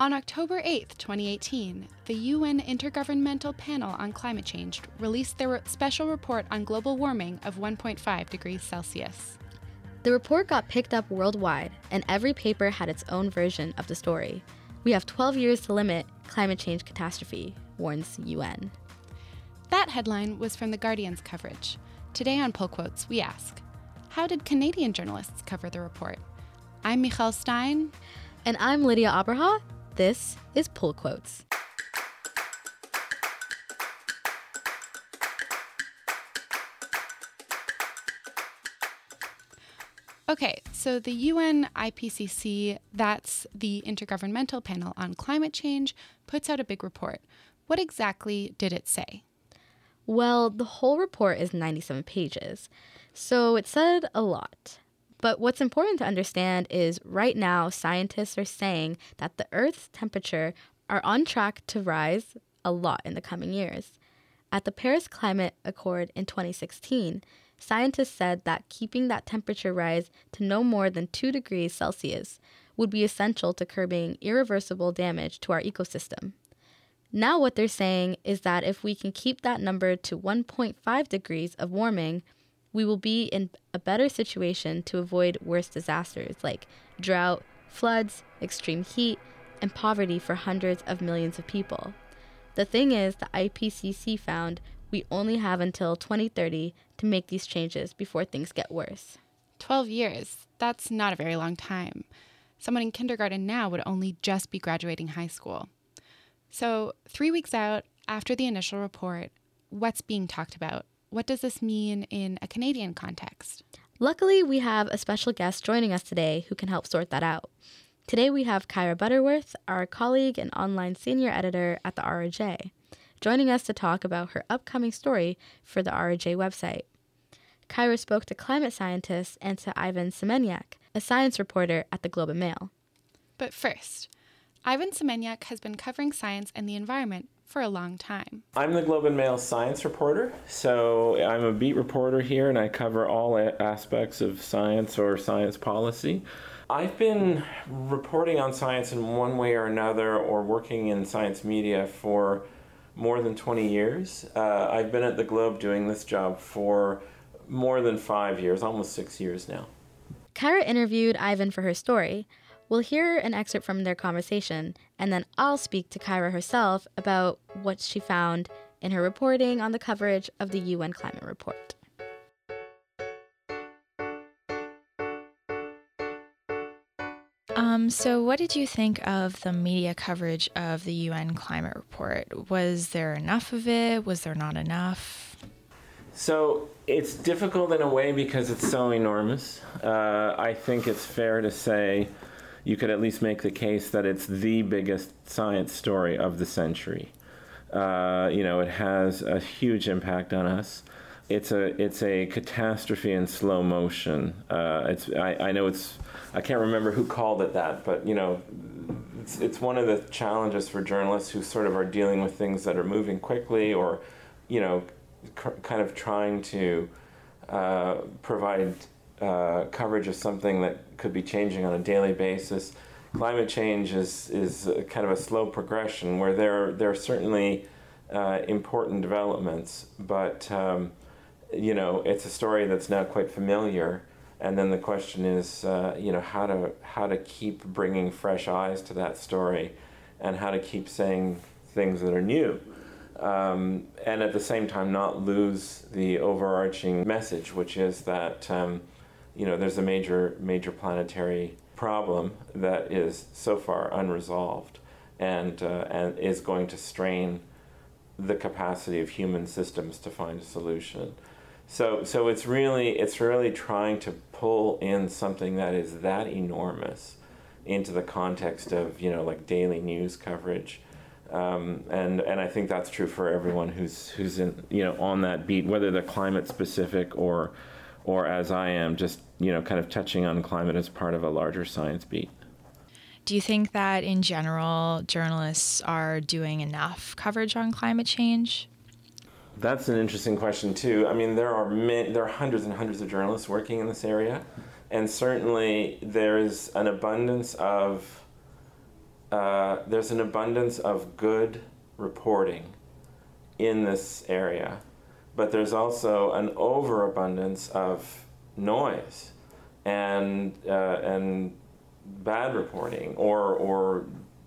On October 8, 2018, the UN Intergovernmental Panel on Climate Change released their special report on global warming of 1.5 degrees Celsius. The report got picked up worldwide, and every paper had its own version of the story. We have 12 years to limit climate change catastrophe, warns UN. That headline was from The Guardian's coverage. Today on Pull Quotes, we ask How did Canadian journalists cover the report? I'm Michal Stein. And I'm Lidia Abraha. This is Pull Quotes. Okay, so the UN IPCC, that's the Intergovernmental Panel on Climate Change, puts out a big report. What exactly did it say? Well, the whole report is 97 pages, so it said a lot. But what's important to understand is right now, scientists are saying that the Earth's temperature are on track to rise a lot in the coming years. At the Paris Climate Accord in 2016, scientists said that keeping that temperature rise to no more than 2 degrees Celsius would be essential to curbing irreversible damage to our ecosystem. Now, what they're saying is that if we can keep that number to 1.5 degrees of warming, we will be in a better situation to avoid worse disasters like drought, floods, extreme heat, and poverty for hundreds of millions of people. The thing is, the IPCC found we only have until 2030 to make these changes before things get worse. 12 years. That's not a very long time. Someone in kindergarten now would only just be graduating high school. So, three weeks out after the initial report, what's being talked about? What does this mean in a Canadian context? Luckily, we have a special guest joining us today who can help sort that out. Today, we have Kyra Butterworth, our colleague and online senior editor at the RRJ joining us to talk about her upcoming story for the RRJ website. Kyra spoke to climate scientists and to Ivan Semeniuk, a science reporter at the Globe and Mail. But first, Ivan Semeniuk has been covering science and the environment for a long time. I'm the Globe and Mail science reporter, so I'm a beat reporter here and I cover all aspects of science or science policy. I've been reporting on science in one way or another or working in science media for more than 20 years. Uh, I've been at the Globe doing this job for more than five years, almost six years now. Kyra interviewed Ivan for her story. We'll hear an excerpt from their conversation, and then I'll speak to Kyra herself about what she found in her reporting on the coverage of the UN climate report. Um, so, what did you think of the media coverage of the UN climate report? Was there enough of it? Was there not enough? So, it's difficult in a way because it's so enormous. Uh, I think it's fair to say you could at least make the case that it's the biggest science story of the century. Uh, you know, it has a huge impact on us. It's a it's a catastrophe in slow motion. Uh, it's I, I know it's I can't remember who called it that, but you know, it's, it's one of the challenges for journalists who sort of are dealing with things that are moving quickly or, you know, kind of trying to uh, provide uh, coverage of something that could be changing on a daily basis. Climate change is, is kind of a slow progression where there, there are certainly uh, important developments, but um, you know, it's a story that's now quite familiar and then the question is, uh, you know, how to how to keep bringing fresh eyes to that story, and how to keep saying things that are new, um, and at the same time not lose the overarching message, which is that um, you know there's a major major planetary problem that is so far unresolved, and uh, and is going to strain the capacity of human systems to find a solution. So, so it's really it's really trying to pull in something that is that enormous into the context of you know like daily news coverage, um, and and I think that's true for everyone who's who's in you know on that beat, whether they're climate specific or or as I am, just you know kind of touching on climate as part of a larger science beat. Do you think that in general journalists are doing enough coverage on climate change? That's an interesting question too. I mean, there are many, there are hundreds and hundreds of journalists working in this area, and certainly there is an abundance of uh, there's an abundance of good reporting in this area, but there's also an overabundance of noise and uh, and bad reporting or or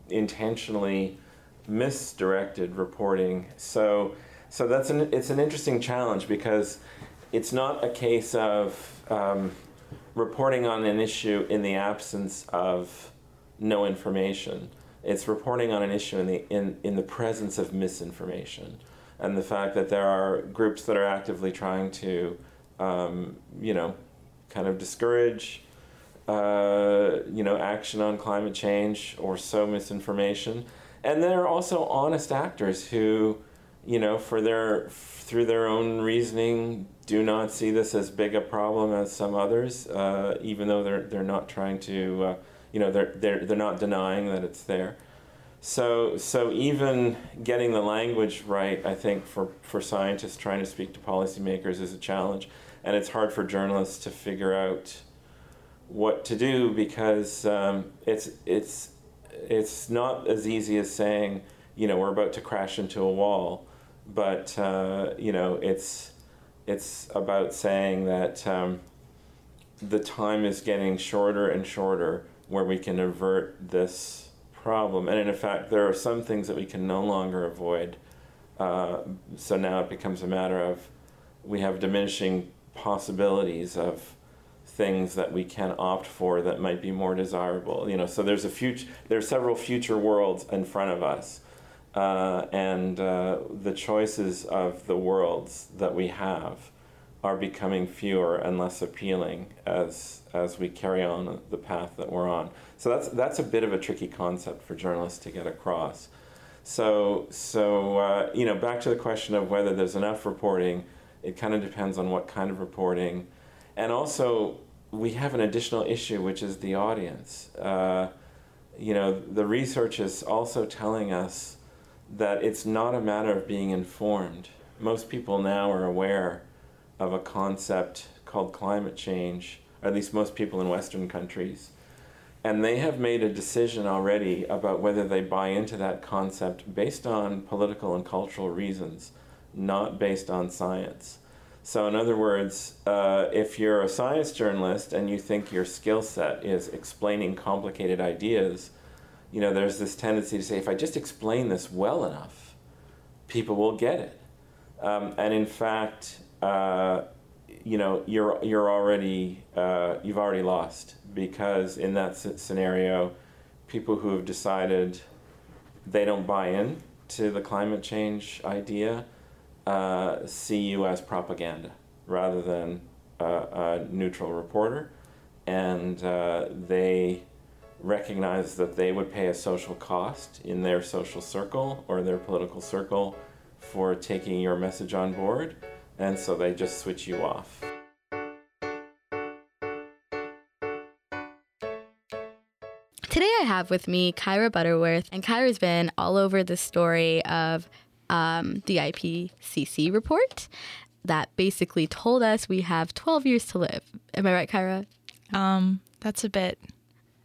intentionally misdirected reporting. So so that's an it's an interesting challenge because it's not a case of um, reporting on an issue in the absence of no information. It's reporting on an issue in the in, in the presence of misinformation, and the fact that there are groups that are actively trying to, um, you know, kind of discourage, uh, you know, action on climate change or sow misinformation, and there are also honest actors who, you know, for their through their own reasoning, do not see this as big a problem as some others, uh, even though they're they're not trying to. Uh, you know they're they're they're not denying that it's there. So so even getting the language right, I think for for scientists trying to speak to policymakers is a challenge, and it's hard for journalists to figure out what to do because um, it's it's it's not as easy as saying you know we're about to crash into a wall, but uh, you know it's it's about saying that um, the time is getting shorter and shorter where we can avert this problem. And in fact, there are some things that we can no longer avoid. Uh, so now it becomes a matter of we have diminishing possibilities of things that we can opt for that might be more desirable. You know, so there's a future. There are several future worlds in front of us, uh, and uh, the choices of the worlds that we have are becoming fewer and less appealing as as we carry on the path that we're on. So that's that's a bit of a tricky concept for journalists to get across. So so uh, you know back to the question of whether there's enough reporting. It kind of depends on what kind of reporting, and also we have an additional issue which is the audience. Uh, you know the research is also telling us that it's not a matter of being informed. Most people now are aware of a concept called climate change, or at least most people in Western countries. And they have made a decision already about whether they buy into that concept based on political and cultural reasons, not based on science. So, in other words, uh, if you're a science journalist and you think your skill set is explaining complicated ideas, you know, there's this tendency to say, if I just explain this well enough, people will get it. Um, and in fact, uh, you know you're you're already uh, you've already lost because in that scenario, people who have decided they don't buy in to the climate change idea uh, see you as propaganda rather than a neutral reporter, and uh, they recognize that they would pay a social cost in their social circle or their political circle for taking your message on board and so they just switch you off. Today I have with me Kyra Butterworth, and Kyra's been all over the story of um, the IPCC report that basically told us we have 12 years to live. Am I right, Kyra? Um, that's a bit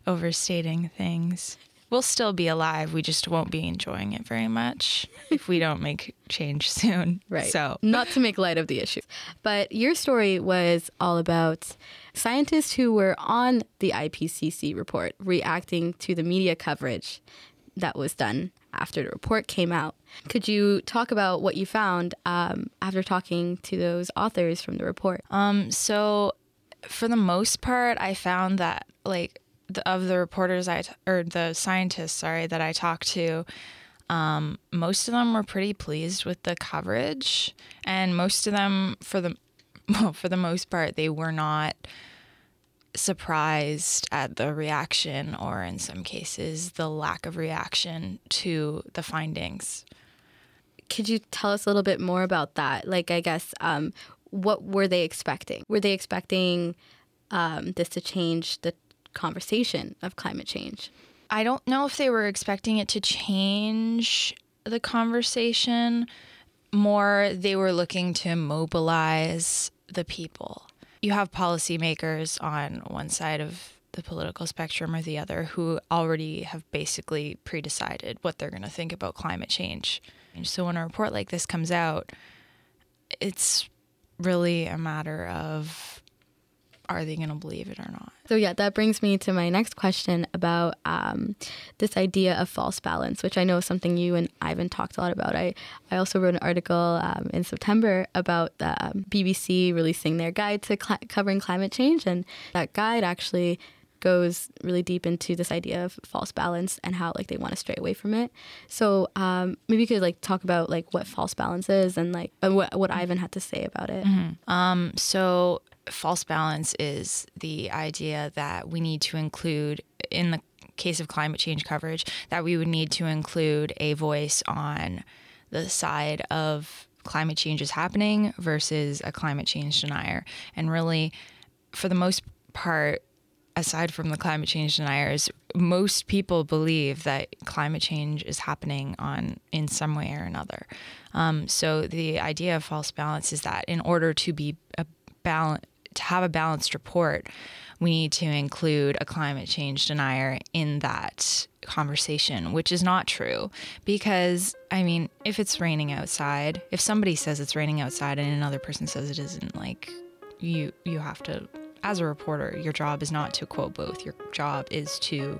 overstating things we'll still be alive. We just won't be enjoying it very much if we don't make change soon. Right. So, not to make light of the issue. But your story was all about scientists who were on the IPCC report reacting to the media coverage that was done after the report came out. Could you talk about what you found um, after talking to those authors from the report? Um, so, for the most part, I found that like the, of the reporters I t- or the scientists, sorry, that I talked to, um, most of them were pretty pleased with the coverage, and most of them, for the well, for the most part, they were not surprised at the reaction, or in some cases, the lack of reaction to the findings. Could you tell us a little bit more about that? Like, I guess, um, what were they expecting? Were they expecting um, this to change the conversation of climate change. I don't know if they were expecting it to change the conversation. More, they were looking to mobilize the people. You have policymakers on one side of the political spectrum or the other who already have basically pre-decided what they're going to think about climate change. And so when a report like this comes out, it's really a matter of are they going to believe it or not? So, yeah, that brings me to my next question about um, this idea of false balance, which I know is something you and Ivan talked a lot about. I, I also wrote an article um, in September about the um, BBC releasing their guide to cl- covering climate change. And that guide actually goes really deep into this idea of false balance and how like they want to stray away from it. So um, maybe you could like talk about like what false balance is and like what what Ivan had to say about it. Mm-hmm. Um, so false balance is the idea that we need to include in the case of climate change coverage that we would need to include a voice on the side of climate change is happening versus a climate change denier and really for the most part aside from the climate change deniers, most people believe that climate change is happening on in some way or another. Um, so the idea of false balance is that in order to be a balance, to have a balanced report, we need to include a climate change denier in that conversation, which is not true. Because, I mean, if it's raining outside, if somebody says it's raining outside and another person says it isn't, like, you you have to as a reporter, your job is not to quote both. Your job is to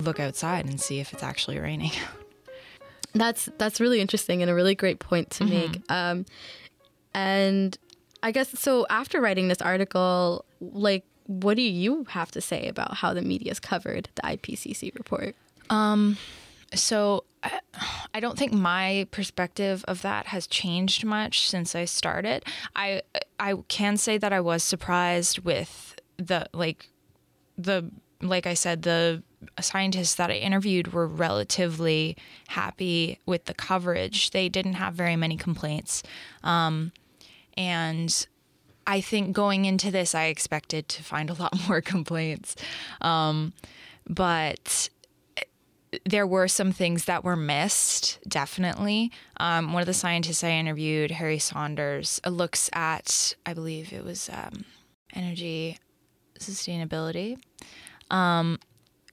look outside and see if it's actually raining. that's that's really interesting and a really great point to mm-hmm. make. Um, and I guess so. After writing this article, like, what do you have to say about how the media's covered the IPCC report? Um, so I don't think my perspective of that has changed much since I started. I I can say that I was surprised with the like the like I said the scientists that I interviewed were relatively happy with the coverage. They didn't have very many complaints. Um, and I think going into this, I expected to find a lot more complaints. Um, but there were some things that were missed, definitely. Um, one of the scientists I interviewed, Harry Saunders, uh, looks at, I believe it was um, energy sustainability, um,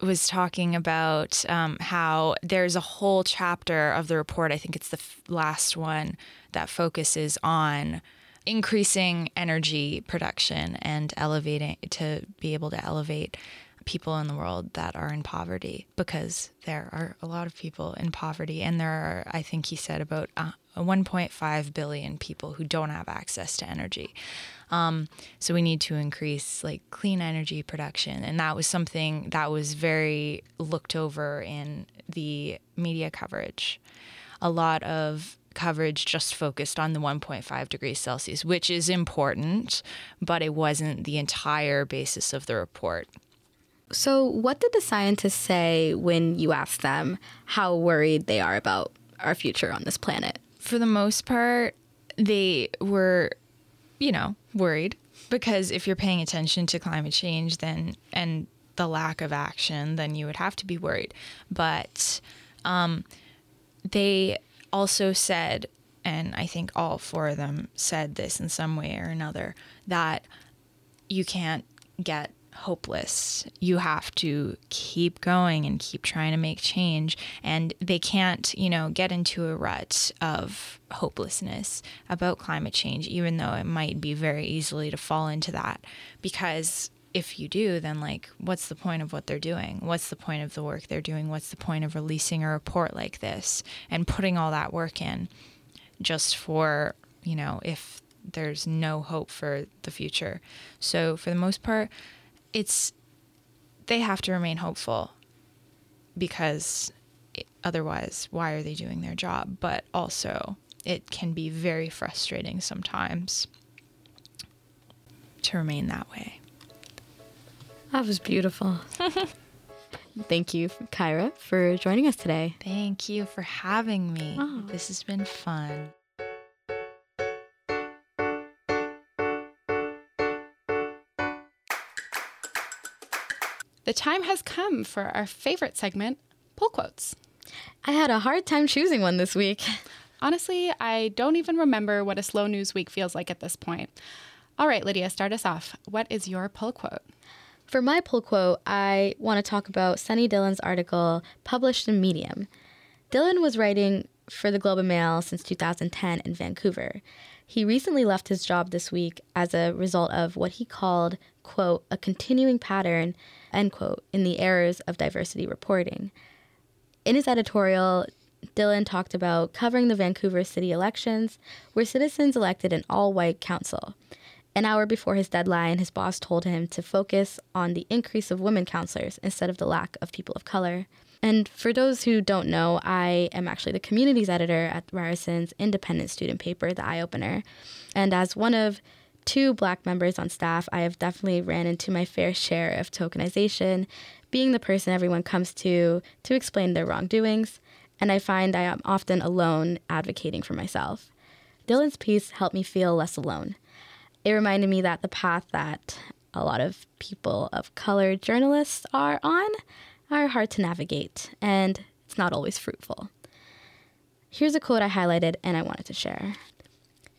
was talking about um, how there's a whole chapter of the report, I think it's the f- last one, that focuses on increasing energy production and elevating to be able to elevate people in the world that are in poverty because there are a lot of people in poverty. And there are, I think he said, about uh, 1.5 billion people who don't have access to energy. Um, so we need to increase like clean energy production. And that was something that was very looked over in the media coverage. A lot of coverage just focused on the 1.5 degrees Celsius, which is important, but it wasn't the entire basis of the report. So, what did the scientists say when you asked them how worried they are about our future on this planet? For the most part, they were, you know, worried because if you're paying attention to climate change then and the lack of action, then you would have to be worried. But um, they also said, and I think all four of them said this in some way or another, that you can't get hopeless. You have to keep going and keep trying to make change. And they can't, you know, get into a rut of hopelessness about climate change, even though it might be very easily to fall into that. Because if you do, then like, what's the point of what they're doing? What's the point of the work they're doing? What's the point of releasing a report like this and putting all that work in just for, you know, if there's no hope for the future? So, for the most part, it's they have to remain hopeful because otherwise why are they doing their job but also it can be very frustrating sometimes to remain that way that was beautiful thank you kyra for joining us today thank you for having me oh. this has been fun The time has come for our favorite segment, pull quotes. I had a hard time choosing one this week. Honestly, I don't even remember what a slow news week feels like at this point. All right, Lidia, start us off. What is your pull quote? For my pull quote, I want to talk about Sunny Dhillon's article published in Medium. Dhillon was writing for the Globe and Mail since 2010 in Vancouver. He recently left his job this week as a result of what he called, quote, a continuing pattern, end quote, in the errors of diversity reporting. In his editorial, Dhillon talked about covering the Vancouver city elections, where citizens elected an all white council. An hour before his deadline, his boss told him to focus on the increase of women councilors instead of the lack of people of color. And for those who don't know, I am actually the communities editor at Ryerson's independent student paper, The Eye Opener. And as one of two black members on staff, I have definitely ran into my fair share of tokenization, being the person everyone comes to to explain their wrongdoings. And I find I am often alone advocating for myself. Dhillon's piece helped me feel less alone. It reminded me that the path that a lot of people of color journalists are on are hard to navigate, and it's not always fruitful. Here's a quote I highlighted and I wanted to share.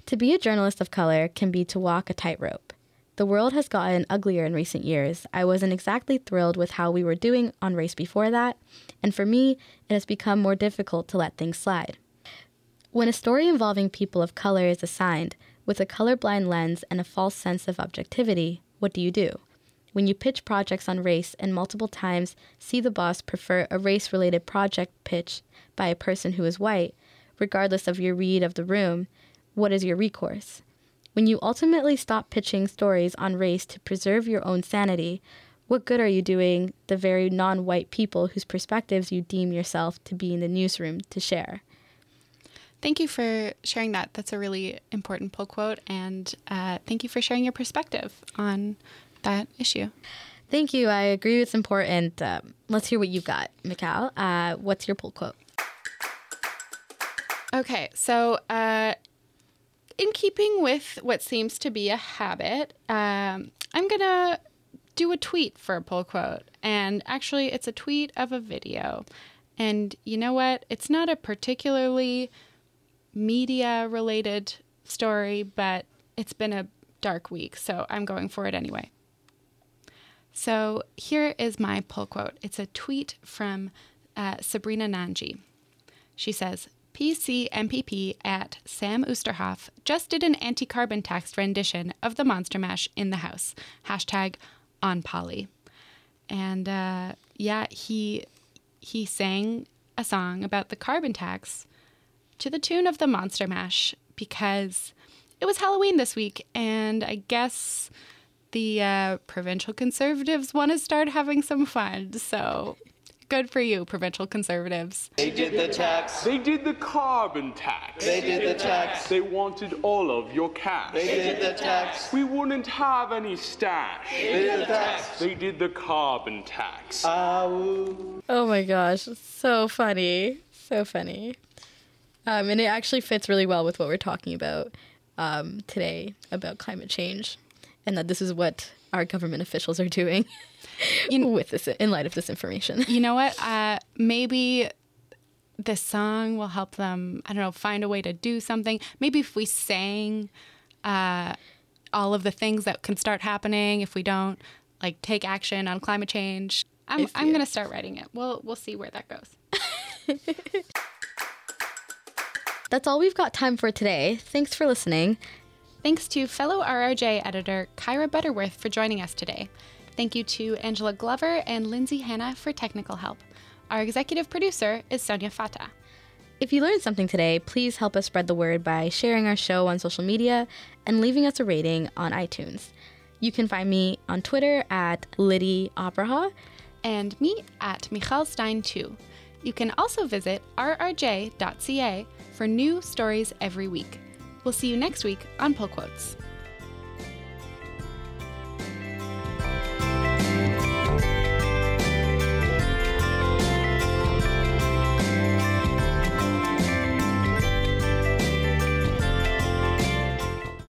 To be a journalist of color can be to walk a tightrope. The world has gotten uglier in recent years. I wasn't exactly thrilled with how we were doing on race before that, and for me, it has become more difficult to let things slide. When a story involving people of color is assigned with a colorblind lens and a false sense of objectivity, what do you do? when you pitch projects on race and multiple times see the boss prefer a race related project pitch by a person who is white, regardless of your read of the room, what is your recourse? When you ultimately stop pitching stories on race to preserve your own sanity, what good are you doing the very non white people whose perspectives you deem yourself to be in the newsroom to share? Thank you for sharing that. That's a really important pull quote. And uh, thank you for sharing your perspective on that issue. Thank you. I agree it's important. Uh, let's hear what you've got, Michal. Uh, what's your pull quote? Okay, so uh, in keeping with what seems to be a habit, um, I'm going to do a tweet for a pull quote. And actually, it's a tweet of a video. And you know what? It's not a particularly media related story, but it's been a dark week, so I'm going for it anyway. So here is my pull quote. It's a tweet from uh, Sabrina Nanji. She says, PC MPP at Sam Oosterhoff just did an anti carbon tax rendition of the Monster Mash in the House. Hashtag onpoli. And uh, yeah, he he sang a song about the carbon tax to the tune of the Monster Mash because it was Halloween this week, and I guess the uh, provincial conservatives want to start having some fun. So good for you, provincial conservatives. They did the tax. They did the carbon tax. They did the tax. They wanted all of your cash. They did the tax. We wouldn't have any stash. They did the tax. They did the carbon tax. Ow. Oh my gosh, so funny. So funny. Um, and it actually fits really well with what we're talking about um, today about climate change and that this is what our government officials are doing you know, with this in light of this information. You know what? Uh, maybe this song will help them. I don't know, find a way to do something. Maybe if we sang uh, all of the things that can start happening if we don't like take action on climate change. I'm if I'm gonna start writing it. We'll we'll see where that goes. That's all we've got time for today. Thanks for listening. Thanks to fellow RRJ editor Kyra Butterworth for joining us today. Thank you to Angela Glover and Lindsay Hanna for technical help. Our executive producer is Sonya Fatah. If you learned something today, please help us spread the word by sharing our show on social media and leaving us a rating on iTunes. You can find me on Twitter at Liddy Abraha and me at Michal Stein 2. You can also visit rrj.ca for new stories every week. We'll see you next week on Pull Quotes.